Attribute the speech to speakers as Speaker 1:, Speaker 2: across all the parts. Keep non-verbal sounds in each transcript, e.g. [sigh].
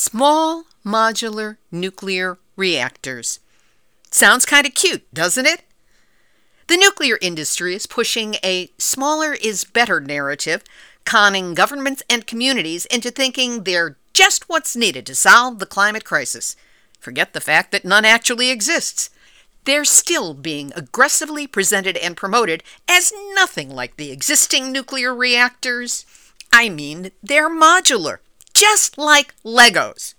Speaker 1: Small modular nuclear reactors. Sounds kind of cute, doesn't it? The nuclear industry is pushing a smaller is better narrative, conning governments and communities into thinking they're just what's needed to solve the climate crisis. Forget the fact that none actually exists. They're still being aggressively presented and promoted as nothing like the existing nuclear reactors. I mean, they're modular, just like Legos.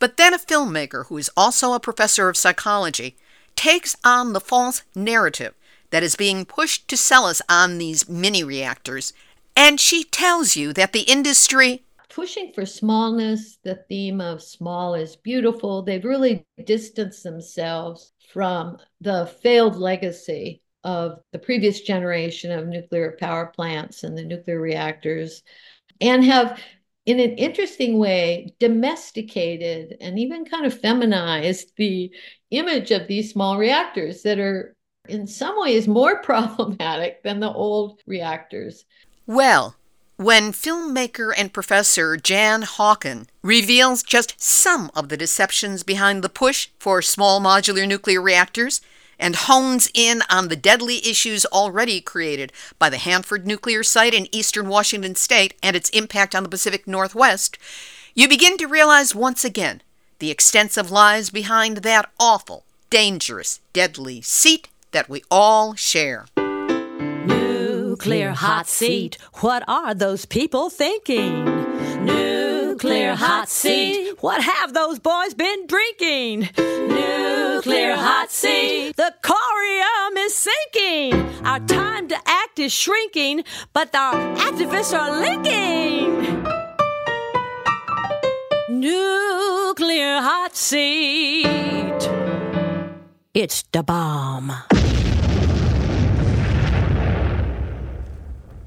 Speaker 1: But then a filmmaker who is also a professor of psychology takes on the false narrative that is being pushed to sell us on these mini reactors, and she tells you that the industry
Speaker 2: pushing for smallness, the theme of small is beautiful, they've really distanced themselves from the failed legacy of the previous generation of nuclear power plants and the nuclear reactors and have in an interesting way domesticated and even kind of feminized the image of these small reactors that are in some ways more [laughs] problematic than the old reactors.
Speaker 1: Well, when filmmaker and professor Jan Haaken reveals just some of the deceptions behind the push for small modular nuclear reactors, and hones in on the deadly issues already created by the Hanford nuclear site in eastern Washington state and its impact on the Pacific Northwest, you begin to realize once again the extensive lies behind that awful, dangerous, deadly seat that we all share.
Speaker 3: Nuclear hot seat. What are those people thinking? Nuclear hot seat. What have those boys been drinking? Nuclear is shrinking, but our activists are linking. Nuclear hot seat. It's the bomb.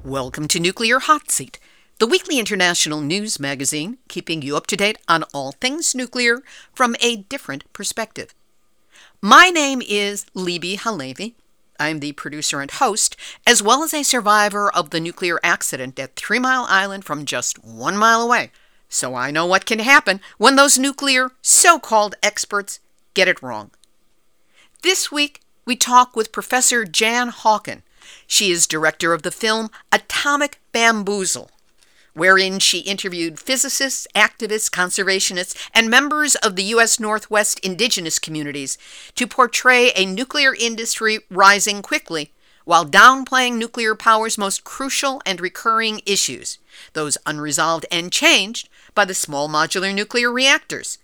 Speaker 1: Welcome to Nuclear Hot Seat the weekly international news magazine, keeping you up to date on all things nuclear from a different perspective. My name is Libbe HaLevy. I'm the producer and host, as well as a survivor of the nuclear accident at Three Mile Island from just one mile away. So I know what can happen when those nuclear so called experts get it wrong. This week, we talk with Professor Jan Haaken. She is director of the film Atomic Bamboozle wherein she interviewed physicists, activists, conservationists, and members of the U.S. Northwest indigenous communities to portray a nuclear industry rising quickly while downplaying nuclear power's most crucial and recurring issues, those unresolved and changed by the small modular nuclear reactors.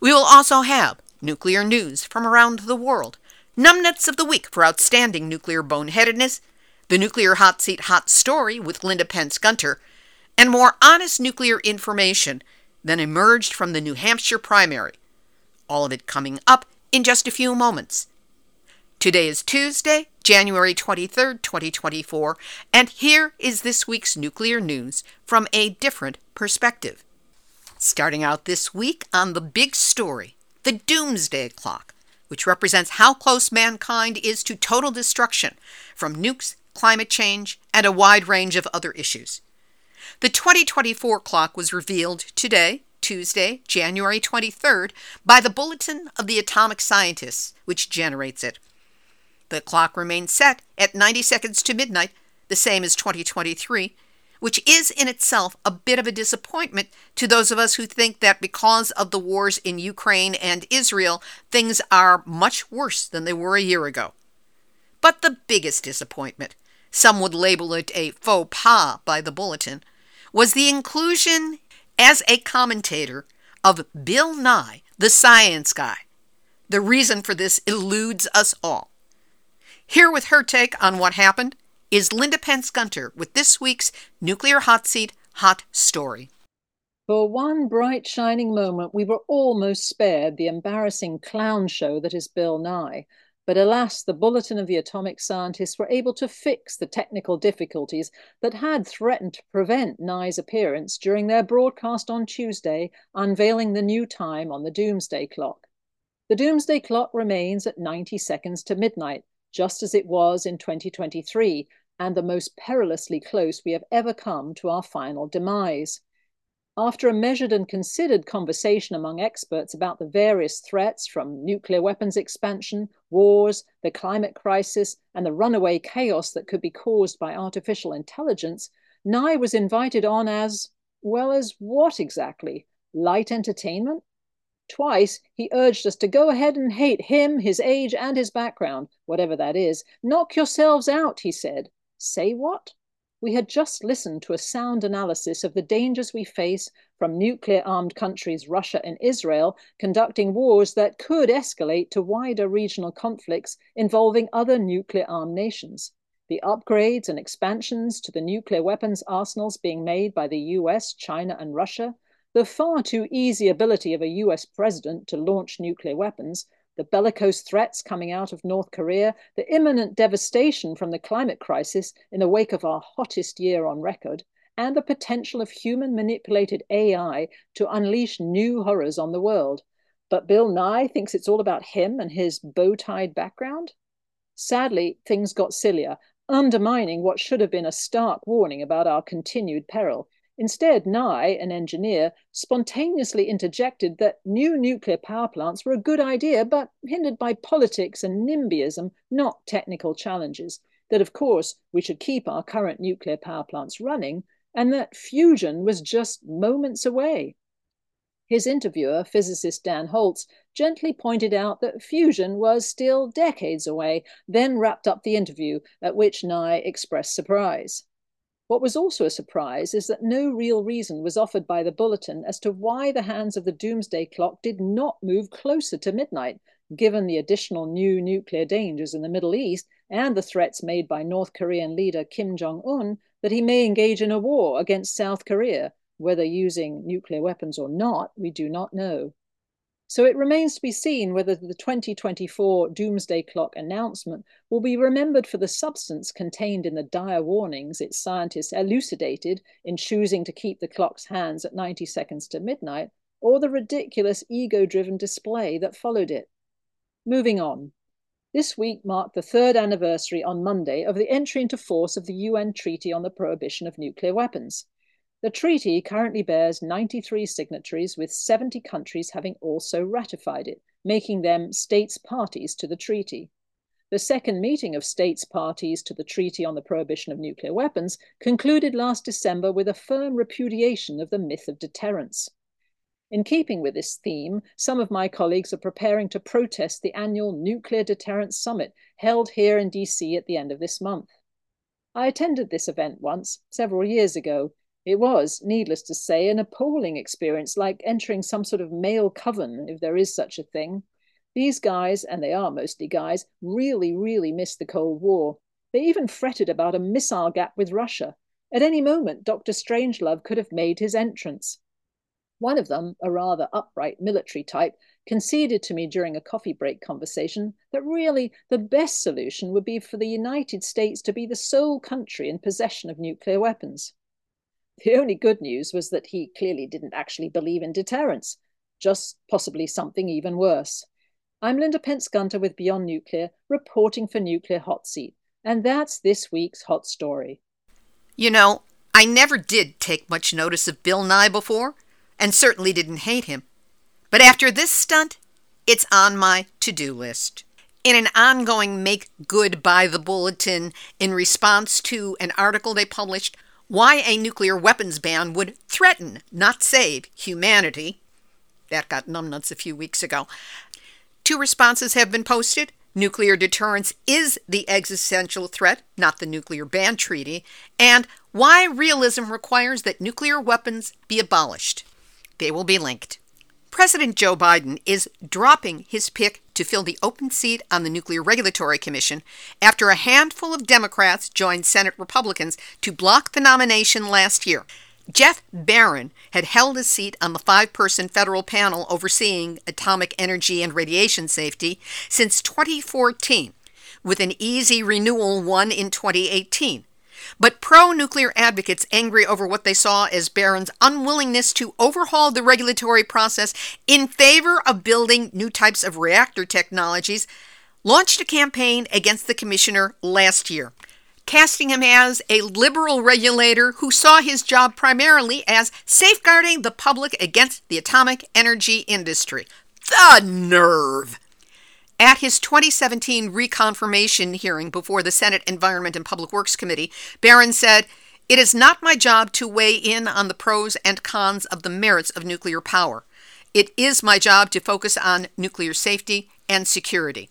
Speaker 1: We will also have nuclear news from around the world, numbnuts of the week for outstanding nuclear boneheadedness, the nuclear hot seat hot story with Linda Pentz Gunter, and more honest nuclear information than emerged from the New Hampshire primary. All of it coming up in just a few moments. Today is Tuesday, January 23rd, 2024, and here is this week's nuclear news from a different perspective. Starting out this week on the big story, the doomsday clock, which represents how close mankind is to total destruction from nukes, climate change, and a wide range of other issues. The 2024 clock was revealed today, Tuesday, January 23rd, by the Bulletin of the Atomic Scientists, which generates it. The clock remains set at 90 seconds to midnight, the same as 2023, which is in itself a bit of a disappointment to those of us who think that because of the wars in Ukraine and Israel, things are much worse than they were a year ago. But the biggest disappointment, some would label it a faux pas by the Bulletin, was the inclusion as a commentator of Bill Nye, the science guy. The reason for this eludes us all. Here with her take on what happened is Linda Pentz Gunter with this week's Nuclear Hot Seat Hot Story.
Speaker 4: For one bright, shining moment, we were almost spared the embarrassing clown show that is Bill Nye, but alas, the Bulletin of the Atomic Scientists were able to fix the technical difficulties that had threatened to prevent Nye's appearance during their broadcast on Tuesday, unveiling the new time on the doomsday clock. The doomsday clock remains at 90 seconds to midnight, just as it was in 2023, and the most perilously close we have ever come to our final demise. After a measured and considered conversation among experts about the various threats from nuclear weapons expansion, wars, the climate crisis, and the runaway chaos that could be caused by artificial intelligence, Nye was invited on as well as what exactly? Light entertainment? Twice he urged us to go ahead and hate him, his age, and his background, whatever that is. Knock yourselves out, he said. Say what? We had just listened to a sound analysis of the dangers we face from nuclear armed countries Russia and Israel conducting wars that could escalate to wider regional conflicts involving other nuclear armed nations. The upgrades and expansions to the nuclear weapons arsenals being made by the US, China, and Russia, the far too easy ability of a US president to launch nuclear weapons, the bellicose threats coming out of North Korea, the imminent devastation from the climate crisis in the wake of our hottest year on record, and the potential of human manipulated AI to unleash new horrors on the world. But Bill Nye thinks it's all about him and his bow tied background? Sadly, things got sillier, undermining what should have been a stark warning about our continued peril. Instead, Nye, an engineer, spontaneously interjected that new nuclear power plants were a good idea, but hindered by politics and NIMBYism, not technical challenges. That, of course, we should keep our current nuclear power plants running, and that fusion was just moments away. His interviewer, physicist Dan Holz, gently pointed out that fusion was still decades away, then wrapped up the interview, at which Nye expressed surprise. What was also a surprise is that no real reason was offered by the bulletin as to why the hands of the doomsday clock did not move closer to midnight, given the additional new nuclear dangers in the Middle East and the threats made by North Korean leader Kim Jong un that he may engage in a war against South Korea. Whether using nuclear weapons or not, we do not know. So it remains to be seen whether the 2024 Doomsday Clock announcement will be remembered for the substance contained in the dire warnings its scientists elucidated in choosing to keep the clock's hands at 90 seconds to midnight, or the ridiculous ego driven display that followed it. Moving on. This week marked the third anniversary on Monday of the entry into force of the UN Treaty on the Prohibition of Nuclear Weapons. The treaty currently bears 93 signatories, with 70 countries having also ratified it, making them states parties to the treaty. The second meeting of states parties to the Treaty on the Prohibition of Nuclear Weapons concluded last December with a firm repudiation of the myth of deterrence. In keeping with this theme, some of my colleagues are preparing to protest the annual Nuclear Deterrence Summit held here in DC at the end of this month. I attended this event once, several years ago, it was, needless to say, an appalling experience, like entering some sort of male coven, if there is such a thing. These guys, and they are mostly guys, really, really missed the Cold War. They even fretted about a missile gap with Russia. At any moment, Dr. Strangelove could have made his entrance. One of them, a rather upright military type, conceded to me during a coffee break conversation that really the best solution would be for the United States to be the sole country in possession of nuclear weapons. The only good news was that he clearly didn't actually believe in deterrence, just possibly something even worse. I'm Linda Pentz Gunter with Beyond Nuclear, reporting for Nuclear Hot Seat, and that's this week's hot story.
Speaker 1: You know, I never did take much notice of Bill Nye before, and certainly didn't hate him. But after this stunt, it's on my to do list. In an ongoing make good by the bulletin in response to an article they published why a nuclear weapons ban would threaten, not save, humanity. That got numbnuts a few weeks ago. Two responses have been posted. Nuclear deterrence is the existential threat, not the nuclear ban treaty, and why realism requires that nuclear weapons be abolished. They will be linked. President Joe Biden is dropping his pick to fill the open seat on the Nuclear Regulatory Commission after a handful of Democrats joined Senate Republicans to block the nomination last year. Jeff Baran had held a seat on the five person federal panel overseeing atomic energy and radiation safety since 2014, with an easy renewal won in 2018. But pro nuclear advocates, angry over what they saw as Baran's unwillingness to overhaul the regulatory process in favor of building new types of reactor technologies, launched a campaign against the commissioner last year. casting him as a liberal regulator who saw his job primarily as safeguarding the public against the atomic energy industry. The nerve! At his 2017 reconfirmation hearing before the Senate Environment and Public Works Committee, Baran said, It is not my job to weigh in on the pros and cons of the merits of nuclear power. It is my job to focus on nuclear safety and security.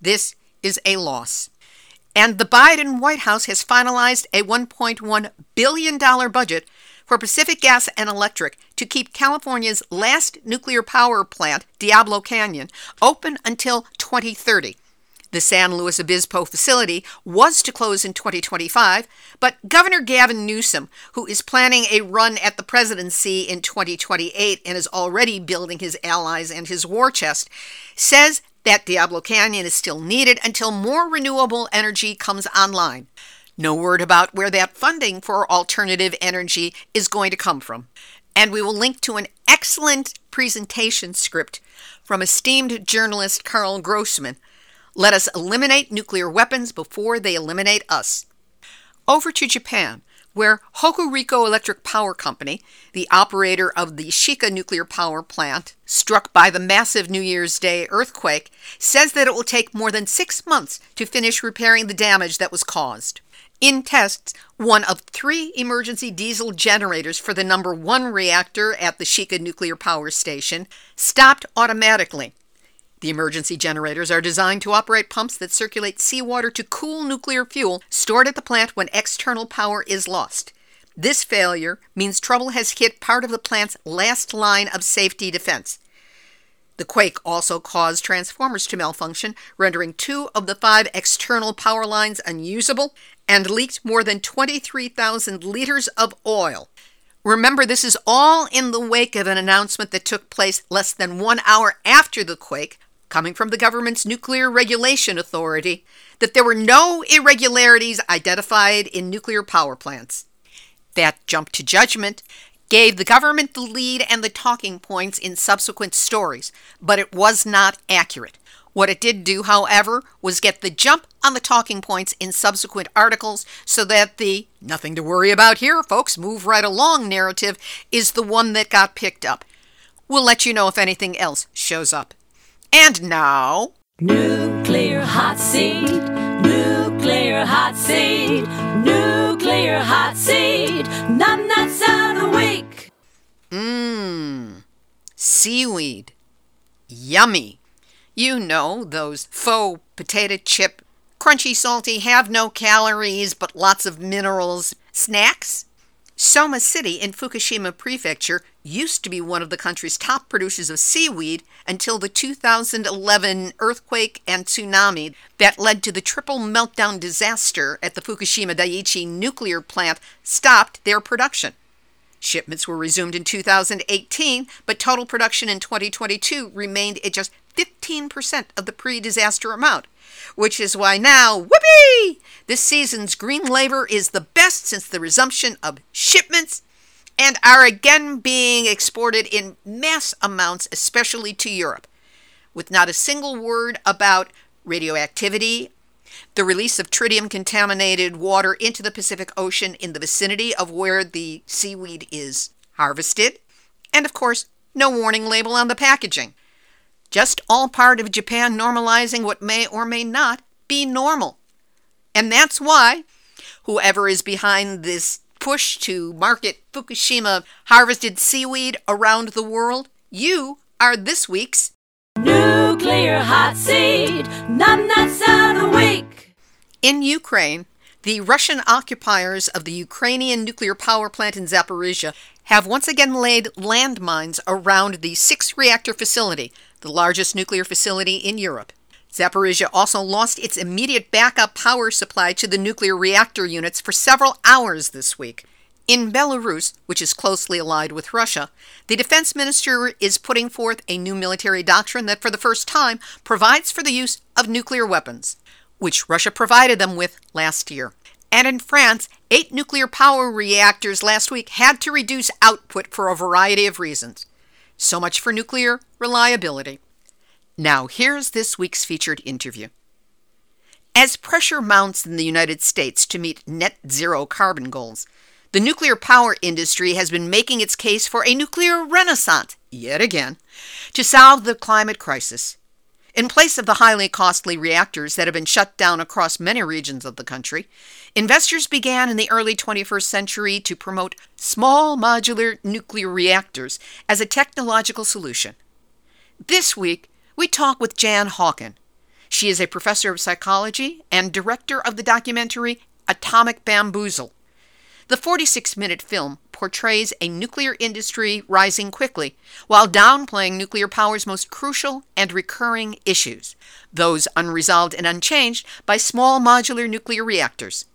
Speaker 1: This is a loss. And the Biden White House has finalized a $1.1 billion budget for Pacific Gas and Electric to keep California's last nuclear power plant, Diablo Canyon, open until 2030. The San Luis Obispo facility was to close in 2025, but Governor Gavin Newsom, who is planning a run at the presidency in 2028 and is already building his allies and his war chest, says that Diablo Canyon is still needed until more renewable energy comes online. No word about where that funding for alternative energy is going to come from. And we will link to an excellent presentation script from esteemed journalist Karl Grossman. Let us eliminate nuclear weapons before they eliminate us. Over to Japan, where Hokuriku Electric Power Company, the operator of the Shika nuclear power plant, struck by the massive New Year's Day earthquake, says that it will take more than six months to finish repairing the damage that was caused. In tests, one of three emergency diesel generators for the number one reactor at the Shika nuclear power station stopped automatically. The emergency generators are designed to operate pumps that circulate seawater to cool nuclear fuel stored at the plant when external power is lost. This failure means trouble has hit part of the plant's last line of safety defense. The quake also caused transformers to malfunction, rendering two of the five external power lines unusable and leaked more than 23,000 liters of oil. Remember, this is all in the wake of an announcement that took place less than one hour after the quake, coming from the government's Nuclear Regulation Authority, that there were no irregularities identified in nuclear power plants. That jump to judgment gave the government the lead and the talking points in subsequent stories, but it was not accurate. What it did do, however, was get the jump on the talking points in subsequent articles so that the nothing to worry about here, folks, move right along narrative is the one that got picked up. We'll let you know if anything else shows up. And now.
Speaker 3: Nuclear hot seat, nuclear hot seat, nuclear hot seat, nuts out a week.
Speaker 1: Mmm, seaweed. Yummy. You know, those faux potato chip, crunchy, salty, have no calories but lots of minerals snacks? Soma City in Fukushima Prefecture used to be one of the country's top producers of seaweed until the 2011 earthquake and tsunami that led to the triple meltdown disaster at the Fukushima Daiichi nuclear plant stopped their production. Shipments were resumed in 2018, but total production in 2022 remained at just 15% of the pre disaster amount, which is why now, whoopee! This season's green laver is the best since the resumption of shipments and are again being exported in mass amounts, especially to Europe, with not a single word about radioactivity, the release of tritium contaminated water into the Pacific Ocean in the vicinity of where the seaweed is harvested, and of course, no warning label on the packaging. Just all part of Japan normalizing what may or may not be normal. And that's why whoever is behind this push to market Fukushima harvested seaweed around the world, you are this week's
Speaker 3: Nuclear hot seat, nuts out a week.
Speaker 1: In Ukraine, the Russian occupiers of the Ukrainian nuclear power plant in Zaporizhia have once again laid landmines around the six reactor facility, the largest nuclear facility in Europe. Zaporizhia also lost its immediate backup power supply to the nuclear reactor units for several hours this week. In Belarus, which is closely allied with Russia, the defense minister is putting forth a new military doctrine that, for the first time, provides for the use of nuclear weapons, which Russia provided them with last year. And in France, eight nuclear power reactors last week had to reduce output for a variety of reasons. So much for nuclear reliability. Now, here's this week's featured interview. As pressure mounts in the United States to meet net zero carbon goals, the nuclear power industry has been making its case for a nuclear renaissance, yet again, to solve the climate crisis. In place of the highly costly reactors that have been shut down across many regions of the country, investors began in the early 21st century to promote small modular nuclear reactors as a technological solution. This week, we talk with Jan Haaken. She is a professor of psychology and director of the documentary Atomic Bamboozle. The 46 minute film portrays a nuclear industry rising quickly while downplaying nuclear power's most crucial and recurring issues, those unresolved and unchanged by small modular nuclear reactors.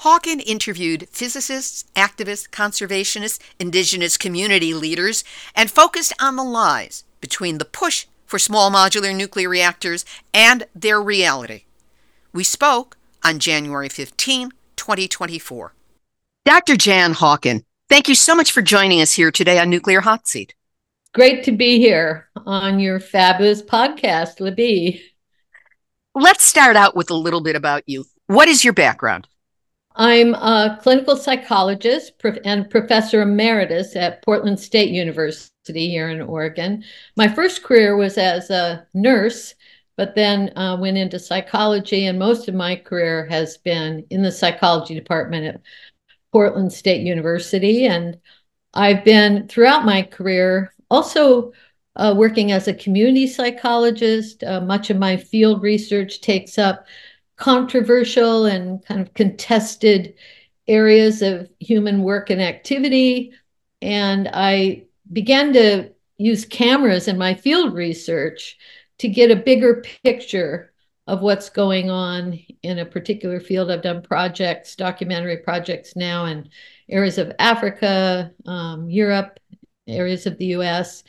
Speaker 1: Haaken interviewed physicists, activists, conservationists, indigenous community leaders, and focused on the lies between the push for small modular nuclear reactors and their reality. We spoke on January 15, 2024. Dr. Jan Haaken, thank you so much for joining us here today on Nuclear Hot Seat.
Speaker 2: Great to be here on your fabulous podcast, Libbe.
Speaker 1: Let's start out with a little bit about you. What is your background?
Speaker 2: I'm a clinical psychologist and professor emeritus at Portland State University here in Oregon. My first career was as a nurse, but then uh, went into psychology, and most of my career has been in the psychology department at Portland State University. And I've been throughout my career also uh, working as a community psychologist. Uh, much of my field research takes up controversial and kind of contested areas of human work and activity. And I began to use cameras in my field research to get a bigger picture of what's going on in a particular field. I've done projects, documentary projects now in areas of Africa, um, Europe, areas of the US.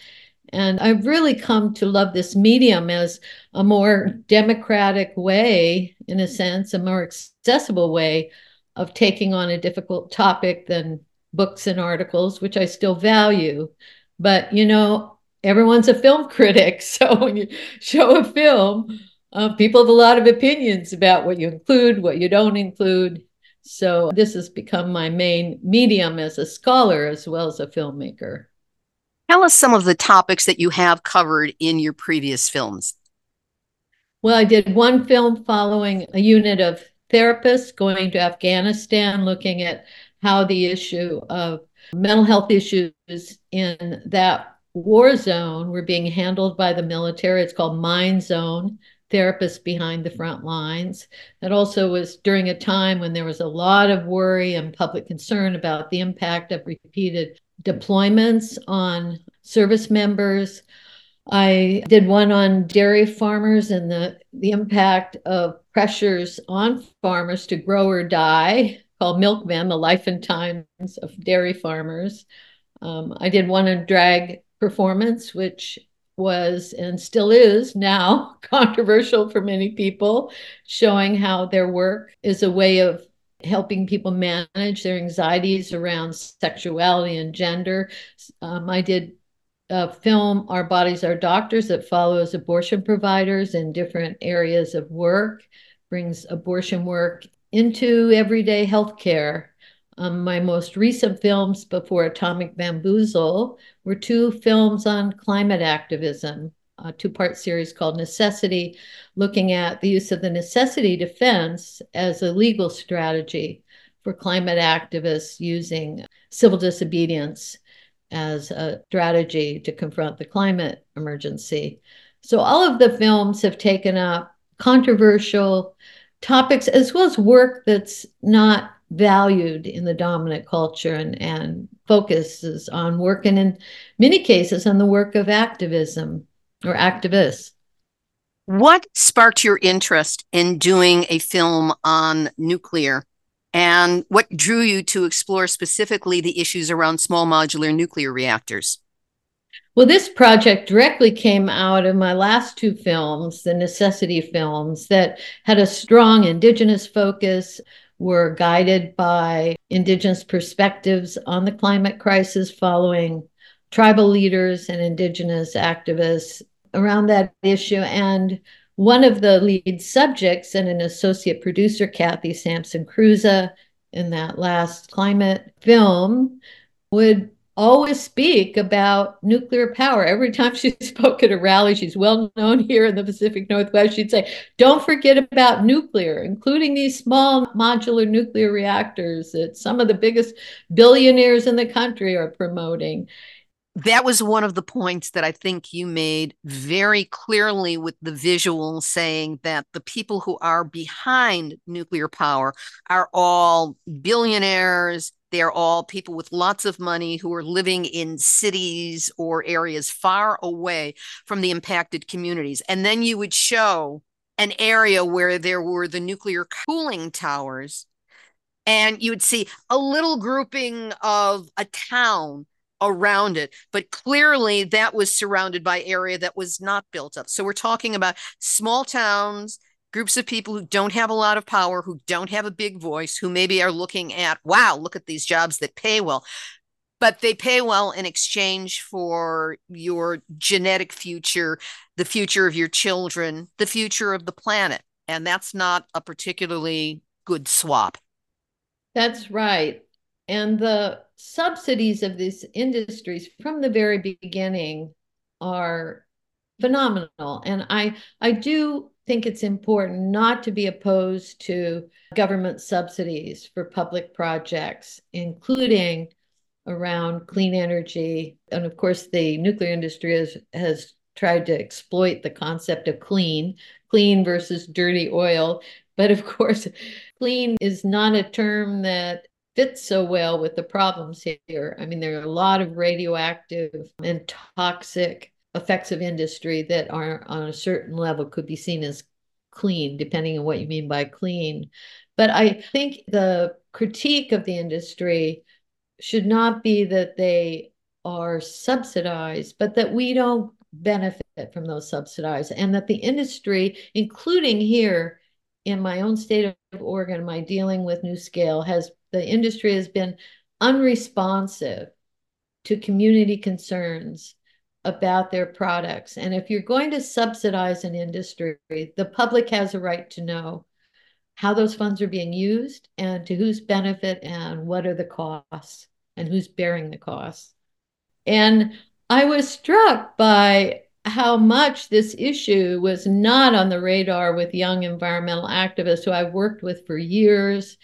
Speaker 2: And I've really come to love this medium as a more democratic way, in a sense, a more accessible way of taking on a difficult topic than books and articles, which I still value. But, you know, everyone's a film [laughs] critic. So when you show a film, uh, people have a lot of opinions about what you include, what you don't include. So this has become my main medium as a scholar as well as a filmmaker.
Speaker 1: Tell us some of the topics that you have covered in your previous films.
Speaker 2: Well, I did one film following a unit of therapists going to Afghanistan, looking at how the issue of mental health issues in that war zone were being handled by the military. It's called Mind Zone therapists behind the front lines. That also was during a time when there was a lot of worry and public concern about the impact of repeated deployments on service members. I did one on dairy farmers and the, the impact of pressures on farmers to grow or die, called Milkman, the life and times of dairy farmers. Um, I did one on drag performance, which was and still is now [laughs] controversial for many people, showing how their work is a way of helping people manage their anxieties around sexuality and gender. Um, I did a film, Our Bodies, Our Doctors, that follows abortion providers in different areas of work, brings abortion work into everyday healthcare um, my most recent films before Atomic Bamboozle were two films on climate activism, a two part series called Necessity, looking at the use of the necessity defense as a legal strategy for climate activists using civil disobedience as a strategy to confront the climate emergency. So, all of the films have taken up controversial topics as well as work that's not valued in the dominant culture and, and focuses on work and in many cases on the work of activism or activists.
Speaker 1: What sparked your interest in doing a film on nuclear? And what drew you to explore specifically the issues around small modular nuclear reactors?
Speaker 2: Well, this project directly came out of my last two films, the necessity films, that had a strong Indigenous focus, were guided by Indigenous perspectives on the climate crisis following tribal leaders and Indigenous activists around that issue and one of the lead subjects and an associate producer, Kathy Sampson Cruza, in that last climate film, would always speak about nuclear power. Every time [laughs] she spoke at a rally, she's well known here in the Pacific Northwest, she'd say, Don't forget about nuclear, including these small modular nuclear reactors that some of the biggest billionaires in the country are promoting.
Speaker 1: That was one of the points that I think you made very clearly with the visual saying that the people who are behind nuclear power are all billionaires, they're all people with lots of money who are living in cities or areas far away from the impacted communities. And then you would show an area where there were the nuclear cooling towers. And you would see a little grouping of a town around it. But clearly, that was surrounded by area that was not built up. So we're talking about small towns groups of people who don't have a lot of power, who don't have a big voice, who maybe are looking at, wow, look at these jobs that pay well. But they pay well in exchange for your genetic future, the future of your children, the future of the planet. And that's not a particularly good swap.
Speaker 2: That's right. And the subsidies of these industries from the very beginning are phenomenal. And I I do think it's important not to be opposed to government subsidies for public projects, including around clean energy. And of course, the nuclear industry has, has tried to exploit the concept of clean, clean versus dirty oil. But of course, [laughs] clean is not a term that fits so well with the problems here. I mean, there are a lot of radioactive and toxic effects of industry that are on a certain level could be seen as clean, depending on what you mean by clean. But I think the critique of the industry should not be that they are subsidized, but that we don't benefit from those subsidies and that the industry, including here in my own state of Oregon, my dealing with NuScale has the industry has been unresponsive to community concerns about their products. And if you're going to subsidize an industry, the public has a right to know how those funds are being used and to whose benefit and what are the costs and who's bearing the costs. And I was struck by how much this issue was not on the radar with young environmental activists who I've worked with for years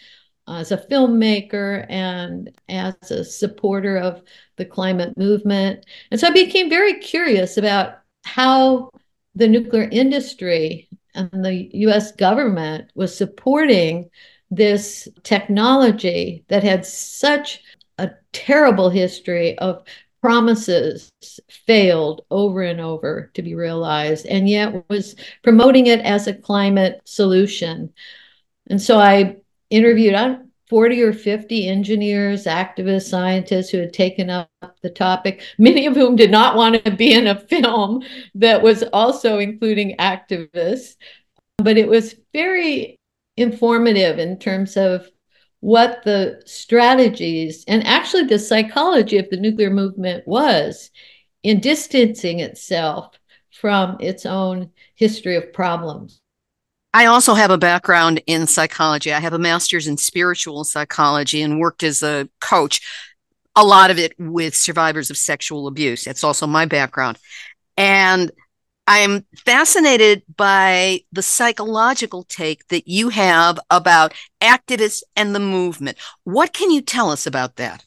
Speaker 2: Uh, as a filmmaker and as a supporter of the climate movement. And so I became very curious about how the nuclear industry and the US government was supporting this technology that had such a terrible history of promises failed over and over to be realized and yet was promoting it as a climate solution. And so I interviewed on 40 or 50 engineers, activists, scientists who had taken up the topic, many of whom did not want to be in a film that was also including activists. But it was very informative in terms of what the strategies and actually the psychology of the nuclear movement was in distancing itself from its own history of problems.
Speaker 1: I also have a background in psychology. I have a master's in spiritual psychology and worked as a coach, a lot of it with survivors of sexual abuse. That's also my background. And I'm fascinated by the psychological take that you have about activists and the movement. What can you tell us about that?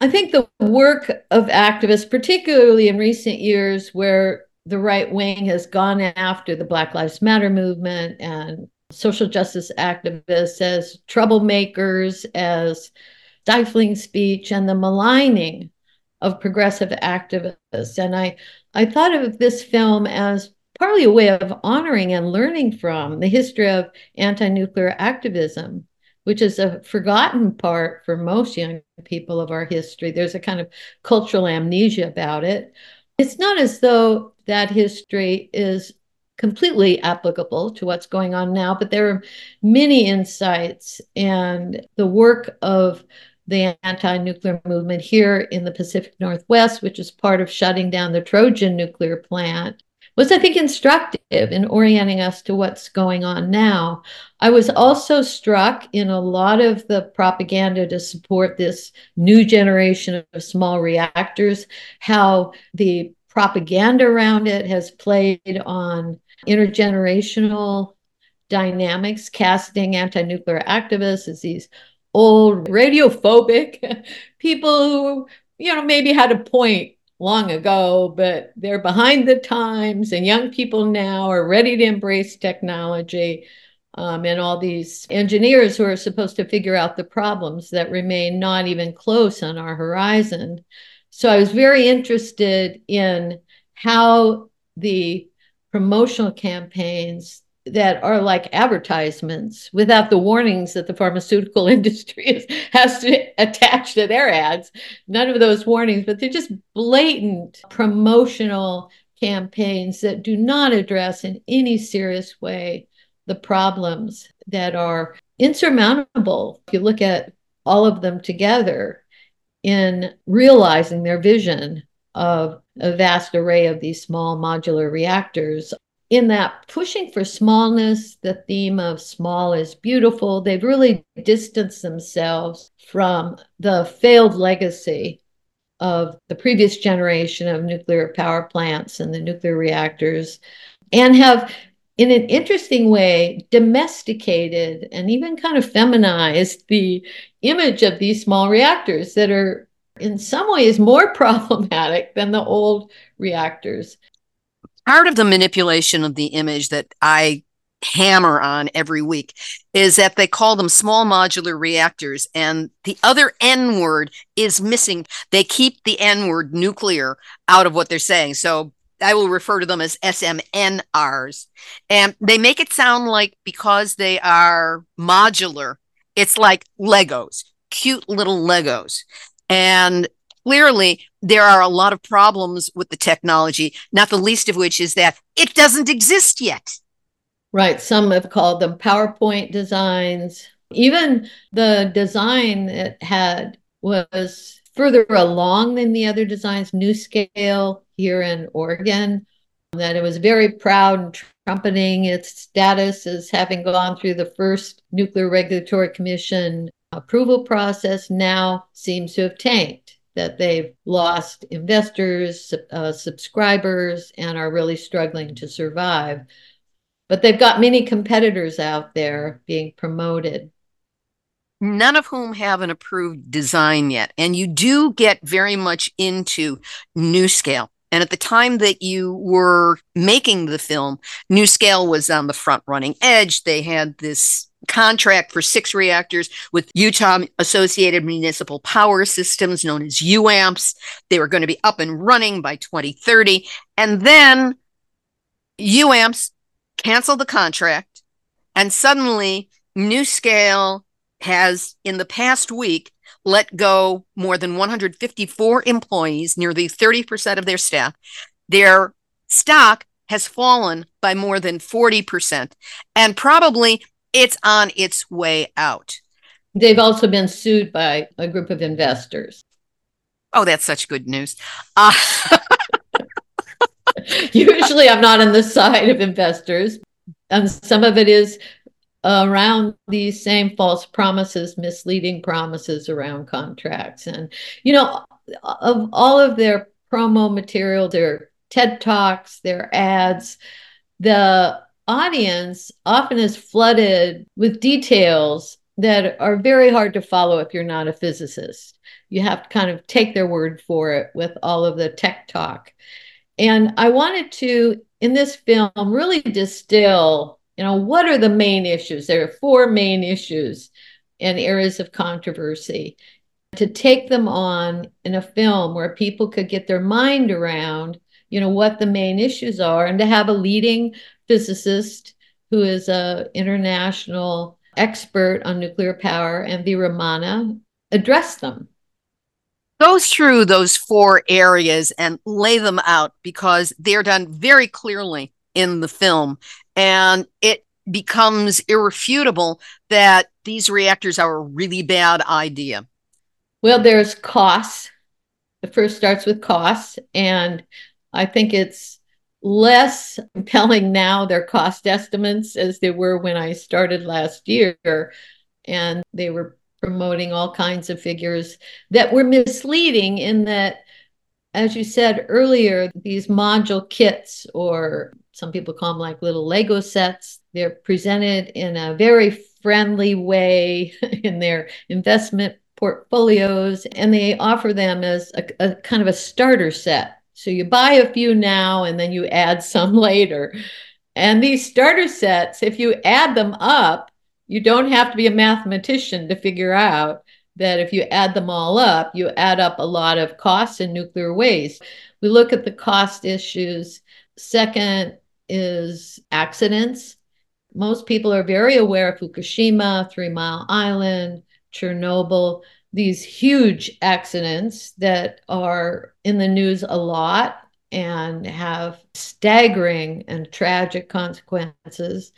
Speaker 2: I think the work of activists, particularly in recent years, where the right wing has gone after the Black Lives Matter movement and social justice activists as troublemakers, as stifling speech, and the maligning of progressive activists. And I, I thought of this film as partly a way of honoring and learning from the history of anti nuclear activism, which is a forgotten part for most young people of our history. There's a kind of cultural amnesia about it. It's not as though that history is completely applicable to what's going on now, but there are many insights and the work of the anti nuclear movement here in the Pacific Northwest, which is part of shutting down the Trojan nuclear plant, was, I think, instructive in orienting us to what's going on now. I was also struck in a lot of the propaganda to support this new generation of small reactors, how the propaganda around it has played on intergenerational dynamics, casting anti nuclear activists as these old radiophobic [laughs] people who, you know, maybe had a point long ago, but they're behind the times, and young people now are ready to embrace technology. Um, and all these engineers who are supposed to figure out the problems that remain not even close on our horizon. So I was very interested in how the promotional campaigns that are like advertisements without the warnings that the pharmaceutical [laughs] industry is, has to attach to their ads. None of those warnings, but they're just blatant promotional campaigns that do not address in any serious way the problems that are insurmountable. If you look at all of them together in realizing their vision of a vast array of these small modular reactors in that pushing for smallness, the theme of small is beautiful, they've really distanced themselves from the failed legacy of the previous generation of nuclear power plants and the nuclear reactors, and have, in an interesting way, domesticated and even kind of feminized the image of these small reactors that are in some ways more [laughs] problematic than the old reactors
Speaker 1: part of the manipulation of the image that I hammer on every week is that they call them small modular reactors and the other N word is missing. They keep the N word nuclear out of what they're saying. So I will refer to them as SMNRs. And they make it sound like because they are modular, it's like Legos, cute little Legos. And clearly there are a lot of problems with the technology, not the least of which is that it doesn't exist yet.
Speaker 2: Right. Some have called them PowerPoint designs. Even the design that had was further along than the other designs, NuScale here in Oregon, that it was very proud and trumpeting its status as having gone through the first Nuclear Regulatory Commission approval process, now seems to have tanked that they've lost investors, uh, subscribers, and are really struggling to survive. But they've got many competitors out there being promoted.
Speaker 1: None of whom have an approved design yet. And you do get very much into NuScale. And at the time that you were making the film, NuScale was on the front running edge. They had this contract for six reactors with Utah Associated Municipal Power Systems, known as UAMPS. They were going to be up and running by 2030. And then UAMPS canceled the contract, and suddenly NuScale has, in the past week, let go more than 154 employees, nearly 30% of their staff. Their stock has fallen by more than 40%. And probably it's on its way out.
Speaker 2: They've also been sued by a group of investors.
Speaker 1: Oh, that's such good news. Uh- [laughs]
Speaker 2: Usually, I'm not on the side of investors, and some of it is around these same false promises, misleading promises around contracts. And, you know, of all of their promo material, their TED Talks, their ads, the audience often is flooded with details that are very hard to follow if you're not a physicist. You have to kind of take their word for it with all of the tech talk. And I wanted to, in this film, really distill, you know, what are the main issues? There are four main issues and areas of controversy. To take them on in a film where people could get their mind around, you know, what the main issues are, and to have a leading physicist who is an international expert on nuclear power, M. V. Ramana, address them.
Speaker 1: Go through those four areas and lay them out because they're done very clearly in the film. And it becomes irrefutable that these reactors are a really bad idea.
Speaker 2: Well, there's costs. The first starts with costs. And I think it's less compelling now, their cost estimates, as they were when I started last year. And they were promoting all kinds of figures that were misleading in that, as you said earlier, these module kits, or some people call them like little Lego sets, they're presented in a very friendly way [laughs] in their investment portfolios, and they offer them as a, a kind of a starter set so you buy a few now and then you add some [laughs] later. And these starter sets, if you add them up, you don't have to be a mathematician to figure out that if you add them all up, you add up a lot of costs and nuclear waste. We look at the cost issues. Second is accidents. Most people are very aware of Fukushima, Three Mile Island, Chernobyl these huge accidents that are in the news a lot and have staggering and tragic consequences.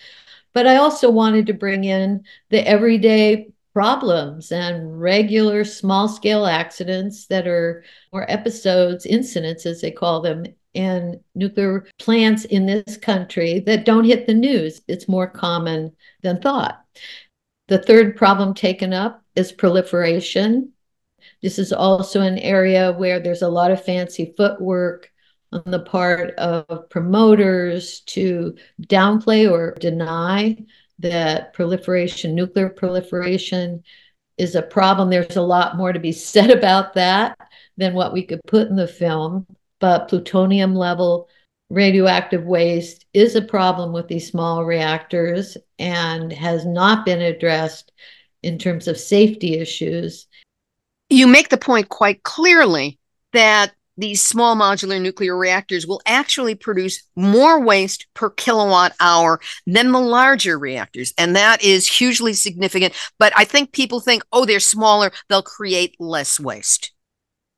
Speaker 2: But I also wanted to bring in the everyday problems and regular small scale accidents that are, or episodes, incidents as they call them, in nuclear plants in this country that don't hit the news. It's more common than thought. The third problem taken up is proliferation. This is also an area where there's a lot of fancy footwork on the part of promoters to downplay or deny that proliferation, nuclear proliferation, is a problem. There's a lot more to be [laughs] said about that than what we could put in the film. But plutonium level radioactive waste is a problem with these small reactors and has not been addressed in terms of safety issues.
Speaker 1: You make the point quite clearly that these small modular nuclear reactors will actually produce more waste per kilowatt hour than the larger reactors. And that is hugely significant. But I think people think, oh, they're smaller, they'll create less waste.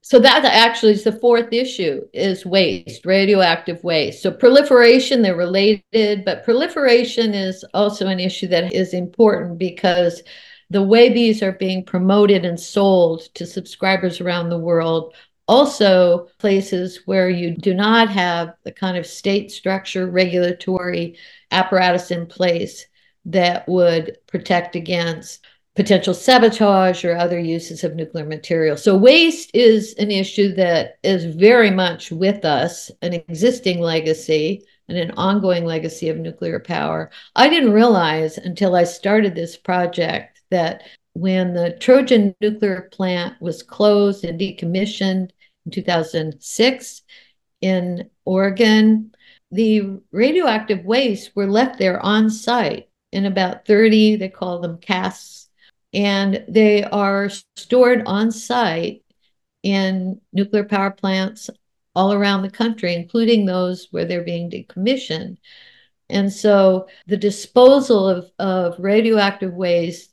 Speaker 2: So that actually is the fourth issue is waste, radioactive waste. So proliferation, they're related, but proliferation is also an issue that is important because the way these are being promoted and sold to subscribers around the world also places where you do not have the kind of state structure regulatory apparatus in place that would protect against potential sabotage or other uses of nuclear material. So, waste is an issue that is very much with us, an existing legacy and an ongoing legacy of nuclear power. I didn't realize until I started this project that when the Trojan nuclear plant was closed and decommissioned in 2006 in Oregon, the radioactive waste were left there on site in about 30, they call them casks, and they are stored on site in nuclear power plants all around the country, including those where they're being decommissioned. And so the disposal of, of radioactive waste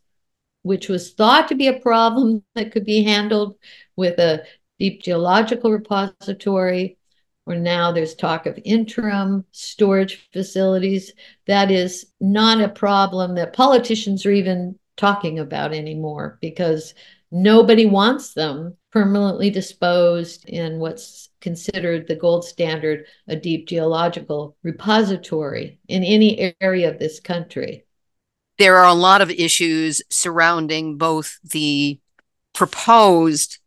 Speaker 2: which was thought to be a problem that could be handled with a deep geological repository, or now there's talk of interim storage facilities. That is not a problem that politicians are even talking about anymore because nobody wants them permanently disposed in what's considered the gold standard, a deep geological repository in any area of this country
Speaker 1: there are a lot of issues surrounding both the proposed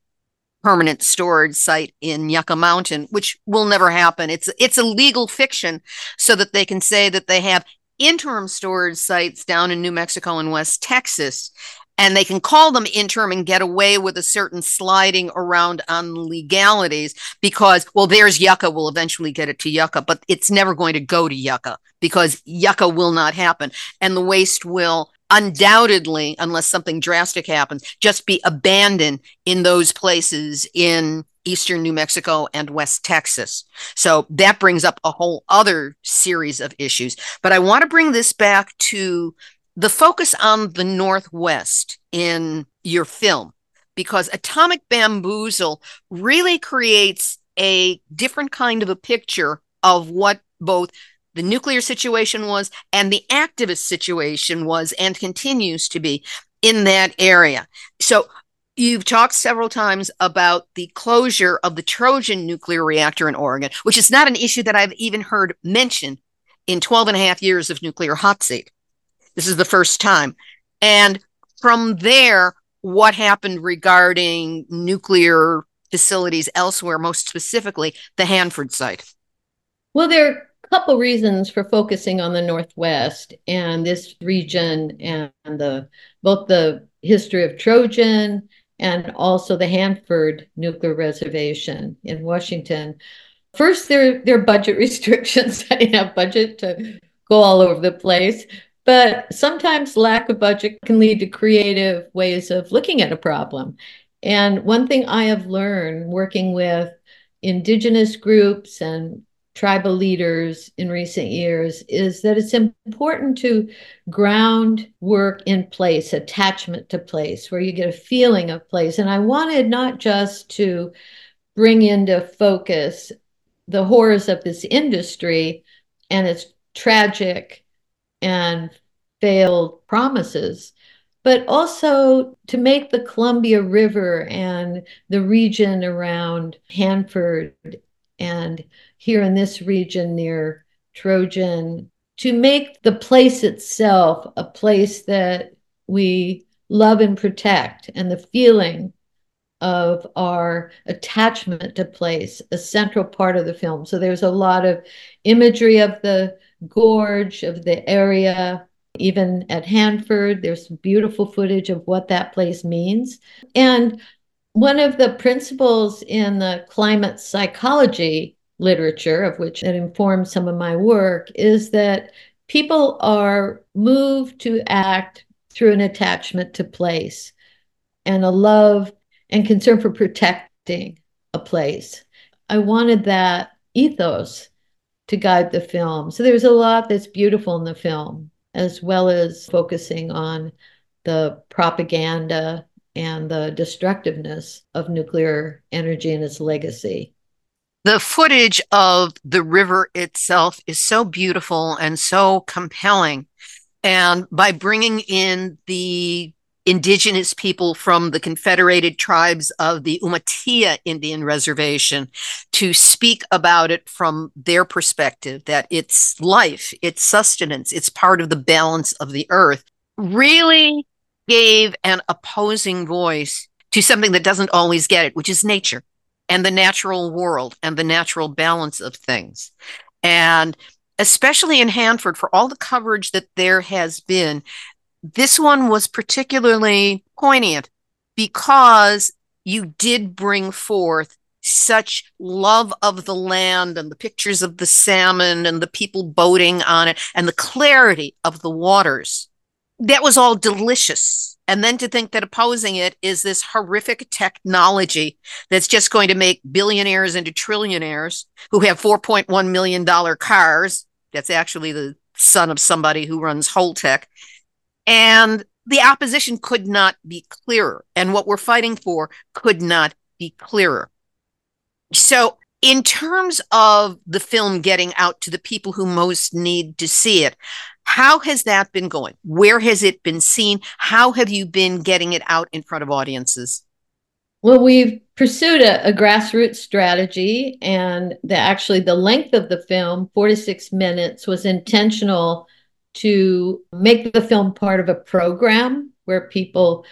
Speaker 1: permanent storage site in Yucca Mountain, which will never happen. It's it's a legal fiction so that they can say that they have interim storage sites down in New Mexico and West Texas and they can call them interim and get away with a certain sliding around on legalities because well there's yucca we'll eventually get it to yucca but it's never going to go to yucca because yucca will not happen and the waste will undoubtedly unless something drastic happens just be abandoned in those places in eastern New Mexico and West Texas. So that brings up a whole other series of issues. But I want to bring this back to the focus on the Northwest in your film, because Atomic Bamboozle really creates a different kind of a picture of what both the nuclear situation was and the activist situation was and continues to be in that area. So You've talked several times about the closure of the Trojan nuclear reactor in Oregon, which is not an issue that I've even heard mentioned in 12 and a half years of nuclear hot seat. This is the first time. And from there, what happened regarding nuclear facilities elsewhere, most specifically the Hanford site?
Speaker 2: Well, there are a couple reasons for focusing on the Northwest and this region and the both the history of Trojan and also the Hanford Nuclear Reservation in Washington. First, there, there are budget [laughs] restrictions. I didn't have budget to go all over the place. But sometimes lack of budget can lead to creative ways of looking at a problem. And one thing I have learned working with indigenous groups and tribal leaders in recent years is that it's important to ground work in place, attachment to place, where you get a feeling of place. And I wanted not just to bring into focus the horrors of this industry and its tragic and failed promises, but also to make the Columbia River and the region around Hanford and here in this region near Trojan, to make the place itself a place that we love and protect and the feeling of our attachment to place a central part of the film. So there's a lot of imagery of the gorge of the area even at hanford there's beautiful footage of what that place means and one of the principles in the climate psychology literature, of which it informs some of my work, is that people are moved to act through an attachment to place and a love and concern for protecting a place. I wanted that ethos to guide the film. So there's a lot that's beautiful in the film, as well as focusing on the propaganda and the destructiveness of nuclear energy and its legacy.
Speaker 1: The footage of the river itself is so beautiful and so compelling. And by bringing in the indigenous people from the Confederated Tribes of the Umatilla Indian Reservation to speak about it from their perspective that it's life, it's sustenance, it's part of the balance of the earth, really gave an opposing voice to something that doesn't always get it, which is nature and the natural world and the natural balance of things. And especially in Hanford, for all the coverage that there has been, this one was particularly poignant because you did bring forth such love of the land and the pictures of the salmon and the people boating on it and the clarity of the waters that was all delicious. And then to think that opposing it is this horrific technology that's just going to make billionaires into trillionaires who have $4.1 million cars. That's actually the son of somebody who runs Holtec. And the opposition could not be clearer. And what we're fighting for could not be clearer. So, in terms of the film getting out to the people who most need to see it, how has that been going? Where has it been seen? How have you been getting it out in front of audiences?
Speaker 2: Well, we've pursued a, a grassroots strategy, and the, actually the length of the film, four to six minutes, was intentional to make the film part of a program where people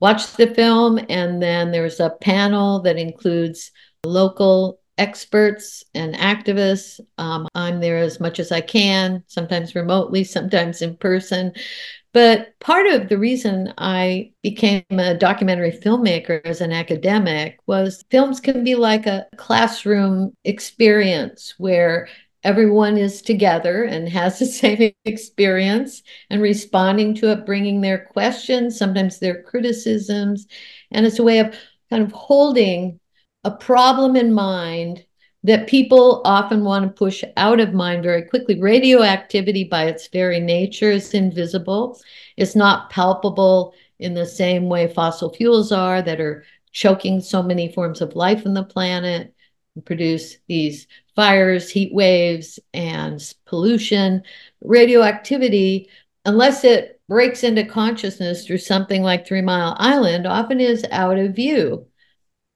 Speaker 2: watch the film, and then there's a panel that includes local experts and activists. Um, I'm there as much as I can, sometimes remotely, sometimes in person. But part of the reason I became a documentary filmmaker as an academic was films can be like a classroom experience where everyone is together and has the [laughs] same experience and responding to it, bringing their questions, sometimes their criticisms. And it's a way of kind of holding a problem in mind that people often want to push out of mind very quickly. Radioactivity, by its very nature, is invisible. It's not palpable in the same way fossil fuels are that are choking so many forms of life on the planet produce these fires, heat waves, and pollution. Radioactivity, unless it breaks into consciousness through something like Three Mile Island often is out of view.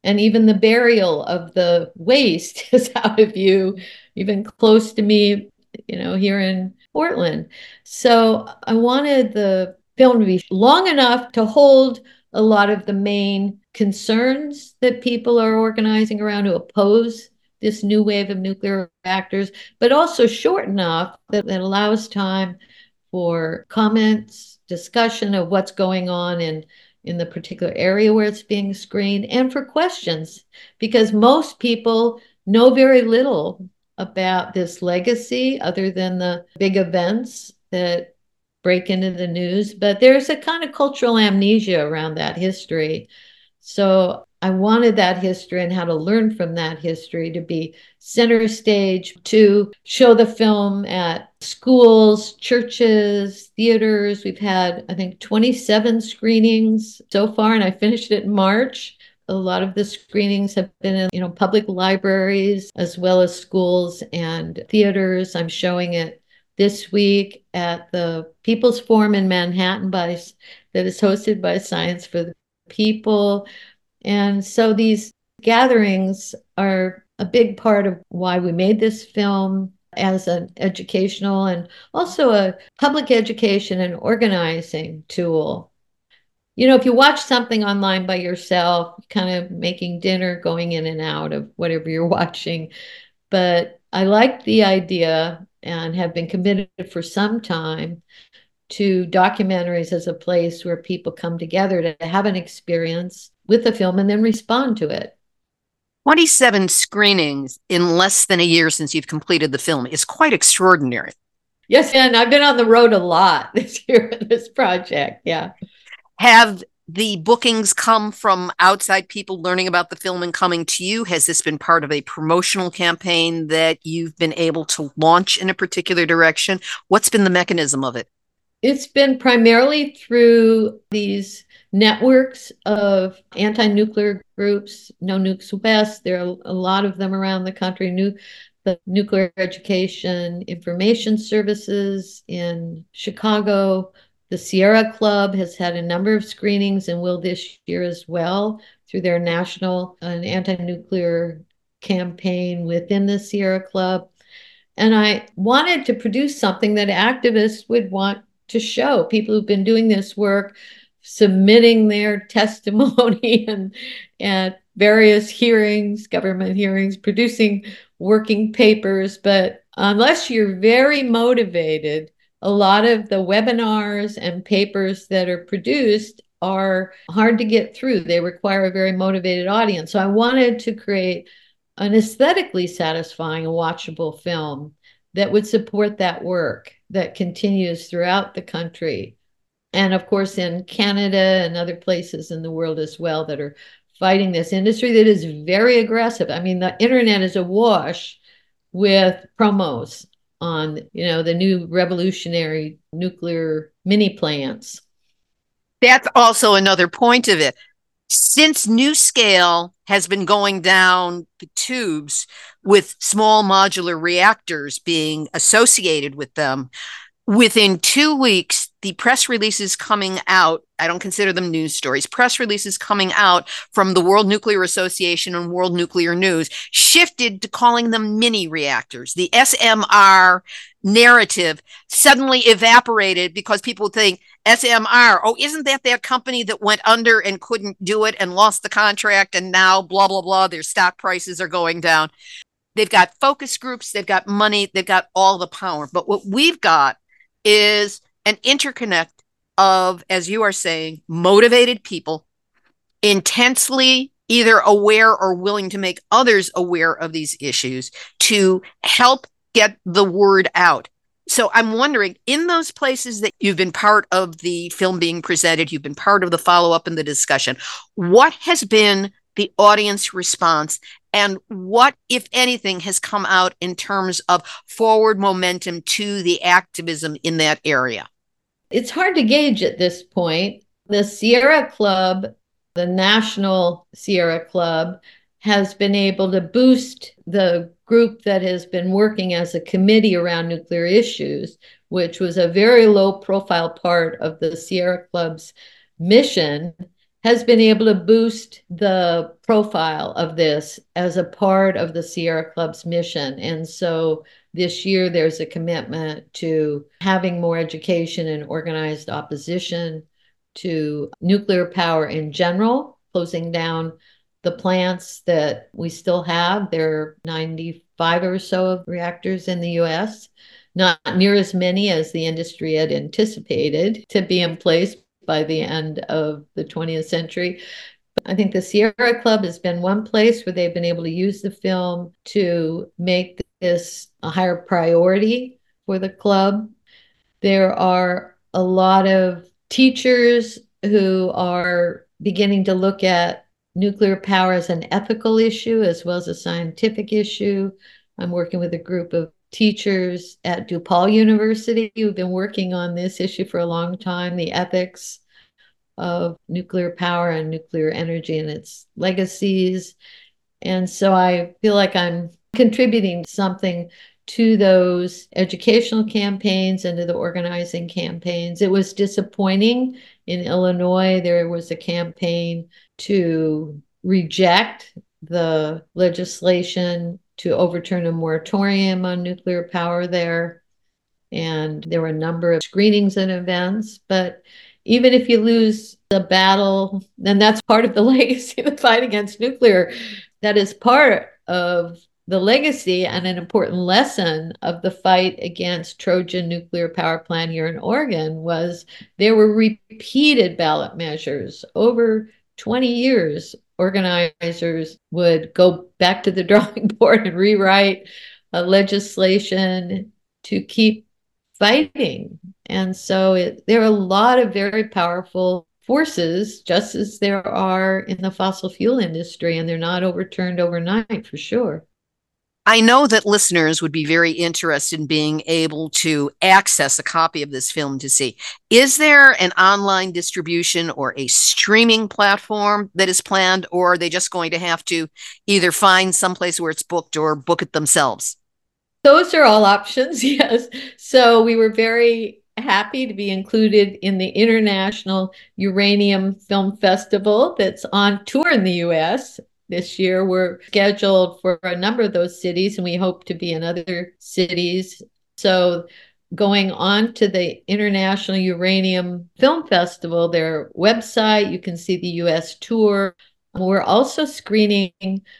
Speaker 2: And even the burial of the waste [laughs] is out of view, even close to me, you know, here in Portland. So I wanted the film to be long enough to hold a lot of the main concerns that people are organizing around to oppose this new wave of nuclear reactors, but also short enough that it allows time for comments, discussion of what's going on in in the particular area where it's being screened and for questions because most people know very little about this legacy other than the big events that break into the news. But there's a kind of cultural amnesia around that history so I wanted that history and how to learn from that history to be center stage, to show the film at schools, churches, theaters. We've had, I think, 27 screenings so far, and I finished it in March. A lot of the screenings have been in, you know, public libraries as well as schools and theaters. I'm showing it this week at the People's Forum in Manhattan by that is hosted by Science for the People. And so these gatherings are a big part of why we made this film as an educational and also a public education and organizing tool. You know, if you watch something online by yourself, kind of making dinner, going in and out of whatever you're [laughs] watching. But I like the idea and have been committed for some time to documentaries as a place where people come together to have an experience with the film and then respond to it.
Speaker 1: 27 screenings in less than a year since you've completed the film is quite extraordinary.
Speaker 2: Yes, and I've been on the road a lot [laughs] this year with this project. Yeah.
Speaker 1: Have the bookings come from outside people learning about the film and coming to you? Has this been part of a promotional campaign that you've been able to launch in a particular direction? What's been the mechanism of it?
Speaker 2: It's been primarily through these networks of anti-nuclear groups, No Nukes West. There are a lot of them around the country. The Nuclear Education Information Services in Chicago. The Sierra Club has had a number of screenings and will this year as well through their national uh, anti-nuclear campaign within the Sierra Club. And I wanted to produce something that activists would want to show people who've been doing this work, submitting their [laughs] testimony and at various hearings, government hearings, producing working papers. But unless you're very motivated, a lot of the webinars and papers that are produced are hard to get through. They require a very motivated audience. So I wanted to create an aesthetically satisfying and watchable film that would support that work that continues throughout the country. And of course, in Canada and other places in the world as well that are fighting this industry that is very aggressive. I mean, the internet is awash with promos on, you know, the new revolutionary nuclear mini plants.
Speaker 1: That's also another point of it since NuScale has been going down the tubes with small modular reactors being associated with them, within two weeks, the press releases coming out, I don't consider them news stories, press releases coming out from the World Nuclear Association and World Nuclear News shifted to calling them mini reactors. The SMR narrative suddenly evaporated because people think SMR, oh, isn't that that company that went under and couldn't do it and lost the contract and now blah, blah, blah, their stock prices are going down. They've got focus groups, they've got money, they've got all the power. But what we've got is an interconnect of, as you are saying, motivated people, intensely either aware or willing to make others aware of these issues to help get the word out. So I'm wondering, in those places that you've been part of the film being presented, you've been part of the follow up and the discussion, what has been the audience response and what, if anything, has come out in terms of forward momentum to the activism in that area?
Speaker 2: It's hard to gauge at this point. The Sierra Club, the National Sierra Club, has been able to boost the group that has been working as a committee around nuclear issues, which was a very low profile part of the Sierra Club's mission, has been able to boost the profile of this as a part of the Sierra Club's mission. And so this year there's a commitment to having more education and organized opposition to nuclear power in general, closing down the plants that we still have. There are 95 or so of reactors in the US, not near as many as the industry had anticipated to be in place by the end of the 20th century. I think the Sierra Club has been one place where they've been able to use the film to make this a higher priority for the club. There are a lot of teachers who are beginning to look at nuclear power as an ethical issue as well as a scientific issue. I'm working with a group of teachers at DePaul University who've been working on this issue for a long time the ethics of nuclear power and nuclear energy and its legacies. And so I feel like I'm contributing something to those educational campaigns and to the organizing campaigns. It was disappointing in Illinois. There was a campaign to reject the legislation to overturn a moratorium on nuclear power there. And there were a number of screenings and events. But even if you lose the battle, then that's part of the [laughs] legacy the fight against nuclear. That is part of the legacy and an important lesson of the fight against Trojan nuclear power plant here in Oregon was there were repeated ballot measures over 20 years. Organizers would go back to the [laughs] drawing board and rewrite legislation to keep fighting. And so it, there are a lot of very powerful forces, just as there are in the fossil fuel industry, and they're not overturned overnight for sure.
Speaker 1: I know that listeners would be very interested in being able to access a copy of this film to see. Is there an online distribution or a streaming platform that is planned, or are they just going to have to either find someplace where it's booked or book it themselves?
Speaker 2: Those are all options, [laughs] yes. So we were very happy to be included in the International Uranium Film Festival that's on tour in the US this year. We're scheduled for a number of those cities, and we hope to be in other cities. So, going on to the International Uranium Film Festival, their website, you can see the US tour. We're also screening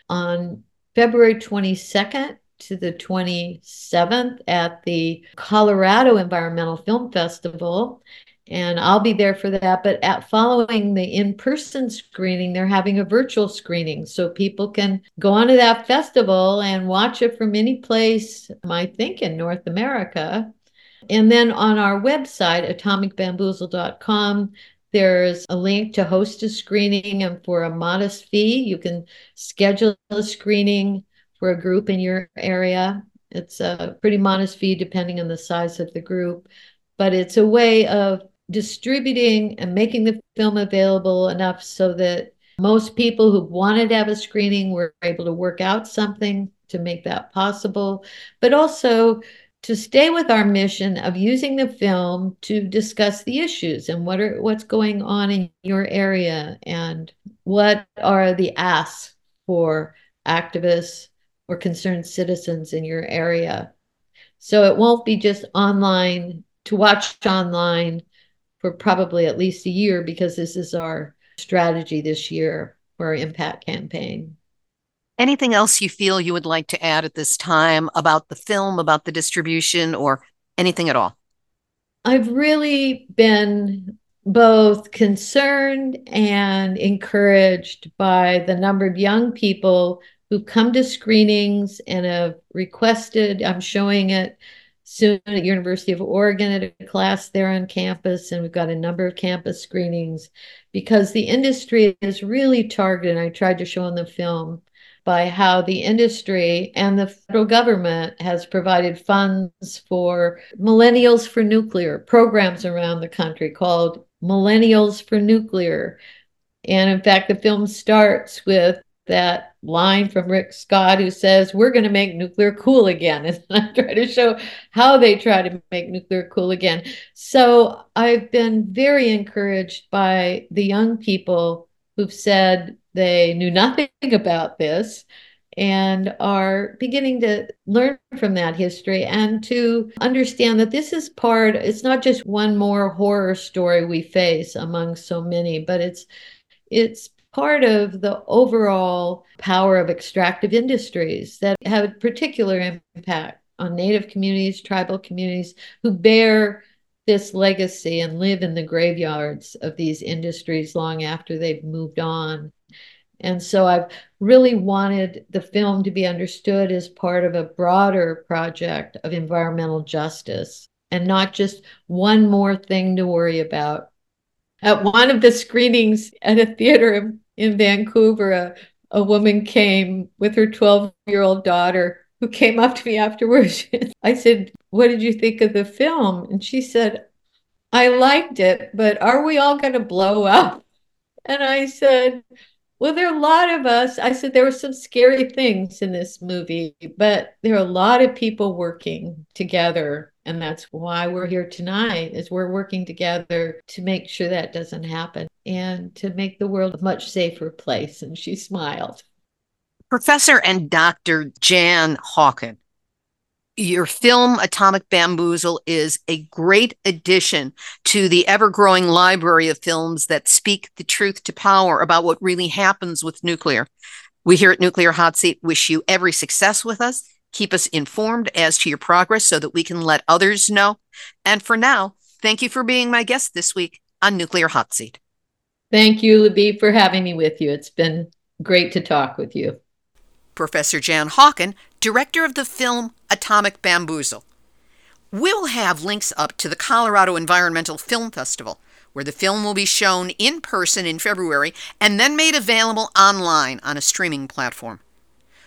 Speaker 2: on February 22nd to the 27th at the Colorado Environmental Film Festival and I'll be there for that. But at following the in-person screening, they're having a virtual screening, so people can go onto that festival and watch it from any place. I think in North America. And then on our website, atomicbamboozle.com, there's a link to host a screening, and for a modest fee, you can schedule a screening for a group in your area. It's a pretty modest fee depending on the size of the group, but it's a way of distributing and making the film available enough so that most people who wanted to have a screening were able to work out something to make that possible, but also to stay with our mission of using the film to discuss the issues and what are what's going on in your area and what are the asks for activists or concerned citizens in your area. So it won't be just online to watch online for probably at least a year because this is our strategy this year for our impact campaign.
Speaker 1: Anything else you feel you would like to add at this time about the film, about the distribution, or anything at all?
Speaker 2: I've really been both concerned and encouraged by the number of young people who've come to screenings and have requested, I'm showing it soon at the University of Oregon at a class there on campus, and we've got a number of campus screenings because the industry is really targeted. I tried to show in the film by how the industry and the federal government has provided funds for millennials for nuclear programs around the country called Millennials for Nuclear. And in fact, the film starts with that line from Rick Scott who says, We're going to make nuclear cool again. [laughs] And I try to show how they try to make nuclear cool again. So I've been very encouraged by the young people who've said they knew nothing [laughs] about this and are beginning to learn from that history and to understand that this is part it's not just one more horror story we face among so many but it's it's part of the overall power of extractive industries that have a particular impact on native communities tribal communities who bear this legacy and live in the graveyards of these industries long after they've moved on and so I've really wanted the film to be understood as part of a broader project of environmental justice and not just one more thing to worry about. At one of the screenings at a theater in, in Vancouver, a, a woman came with her 12 year old daughter who came up to me afterwards. [laughs] I said, What did you think of the film? And she said, I liked it, but are we all going to blow up? [laughs] And I said, well, there are a lot of us. I said there were some scary things in this movie, but there are a lot of people working together. And that's why we're here tonight is we're working together to make sure that doesn't happen and to make the world a much safer place. And she smiled.
Speaker 1: Professor and Dr. Jan Haaken your film Atomic Bamboozle is a great addition to the ever growing library of films that speak the truth to power about what really happens with nuclear. We here at Nuclear Hot Seat wish you every success with us. Keep us informed as to your progress so that we can let others know. And for now, thank you for being my guest this week on Nuclear Hot Seat.
Speaker 2: Thank you, Libbe, for having me with you. It's been great to talk with you.
Speaker 1: Professor Jan Haaken, director of the film Atomic Bamboozle. We'll have links up to the Colorado Environmental Film Festival, where the film will be shown in person in February and then made available online on a streaming platform.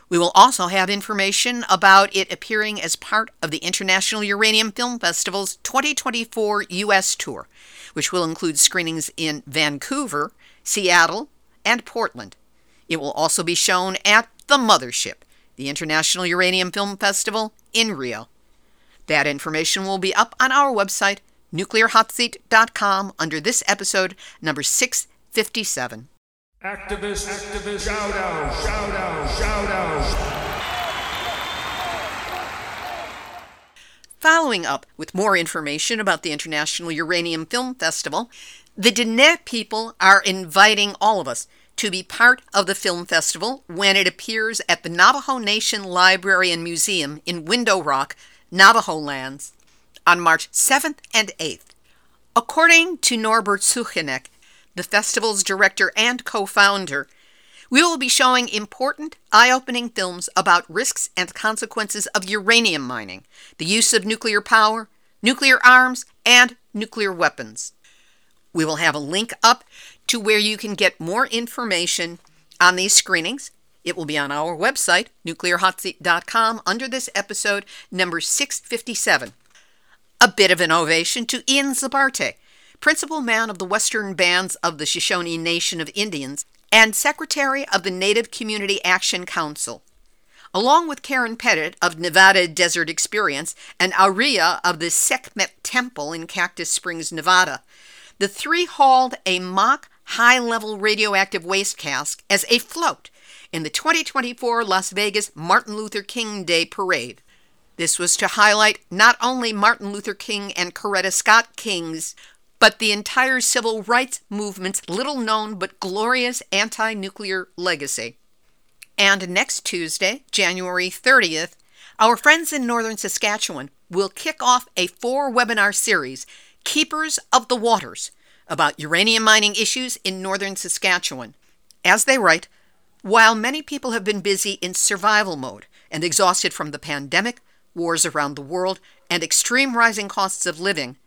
Speaker 1: We will also have information about it appearing as part of the International Uranium Film Festival's 2024 U.S. tour, which will include screenings in Vancouver, Seattle, and Portland. It will also be shown at the Mothership, the International Uranium Film Festival in Rio. That information will be up on our website, nuclearhotseat.com, under this episode, number 657. Activist, activist, shout out, shout out, shout out. Following up with more information about the International Uranium Film Festival, the Diné people are inviting all of us to be part of the film festival when it appears at the Navajo Nation Library and Museum in Window Rock, Navajo lands, on March 7th and 8th. According to Norbert Suchanek, the festival's director and co founder, we will be showing important, eye opening films about risks and consequences of uranium mining, the use of nuclear power, nuclear arms, and nuclear weapons. We will have a link up to where you can get more information on these screenings. It will be on our website, nuclearhotseat.com, under this episode, number 657. A bit of an ovation to Ian Zabarte, principal man of the Western Bands of the Shoshone Nation of Indians and secretary of the Native Community Action Council. Along with Karen Pettit of Nevada Desert Experience and Aurea of the Sekhmet Temple in Cactus Springs, Nevada, the three hauled a mock high level radioactive waste cask as a float in the 2024 Las Vegas Martin Luther King Day Parade. This was to highlight not only Martin Luther King and Coretta Scott King's, but the entire civil rights movement's little known but glorious anti nuclear legacy. And next Tuesday, January 30th, our friends in northern Saskatchewan will kick off a four webinar series, Keepers of the Waters, about uranium mining issues in northern Saskatchewan. As they write, while many people have been busy in survival mode and exhausted from the pandemic, wars around the world, and extreme rising costs of living,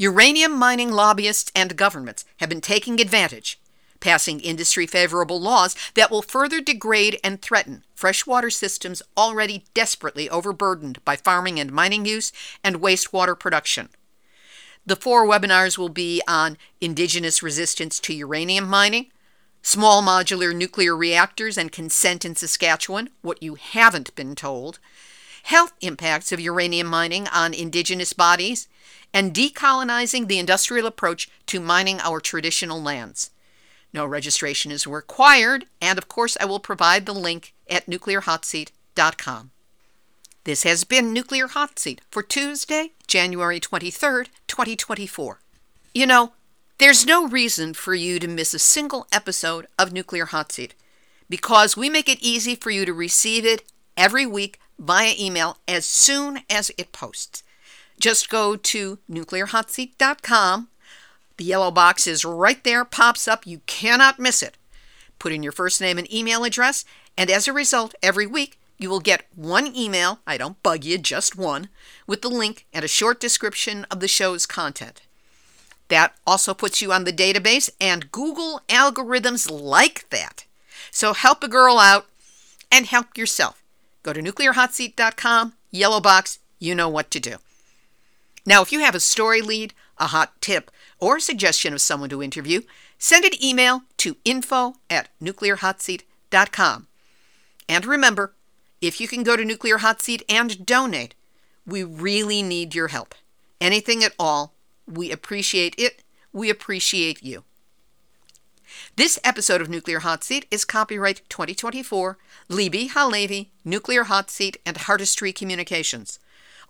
Speaker 1: uranium mining lobbyists and governments have been taking advantage, passing industry favorable laws that will further degrade and threaten freshwater systems already desperately overburdened by farming and mining use and wastewater production. The four webinars will be on indigenous resistance to uranium mining, small modular nuclear reactors and consent in Saskatchewan, what you haven't been told, health impacts of uranium mining on indigenous bodies, and decolonizing the industrial approach to mining our traditional lands. No registration is required, and of course, I will provide the link at nuclearhotseat.com. This has been Nuclear Hot Seat for Tuesday, January 23rd, 2024. You know, there's no reason for you to miss a single episode of Nuclear Hot Seat because we make it easy for you to receive it every week via email as soon as it posts. Just go to nuclearhotseat.com. The yellow box is right there, pops up. You cannot miss it. Put in your first name and email address, and as a result, every week you will get one email, I don't bug you, just one, with the link and a short description of the show's content. That also puts you on the database, and Google algorithms like that. So help a girl out and help yourself. Go to nuclearhotseat.com, yellow box, you know what to do. Now, if you have a story lead, a hot tip, or a suggestion of someone to interview, send an email to info at nuclearhotseat.com. And remember, if you can go to Nuclear Hot Seat and donate, we really need your help. Anything at all we appreciate it. We appreciate you. This episode of Nuclear Hot Seat is copyright 2024, Libbe HaLevy, Nuclear Hot Seat, and Heartistry Communications.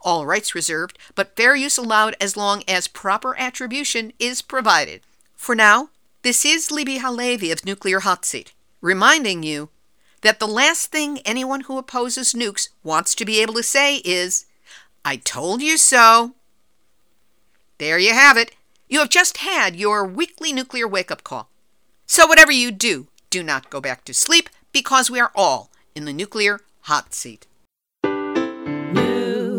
Speaker 1: All rights reserved, but fair use allowed as long as proper attribution is provided. For now, this is Libbe HaLevy of Nuclear Hot Seat, reminding you that the last thing anyone who opposes nukes wants to be able to say is, I told you so. There you have it. You have just had your weekly nuclear wake up call. So, whatever you do, do not go back to sleep because we are all in the nuclear hot seat.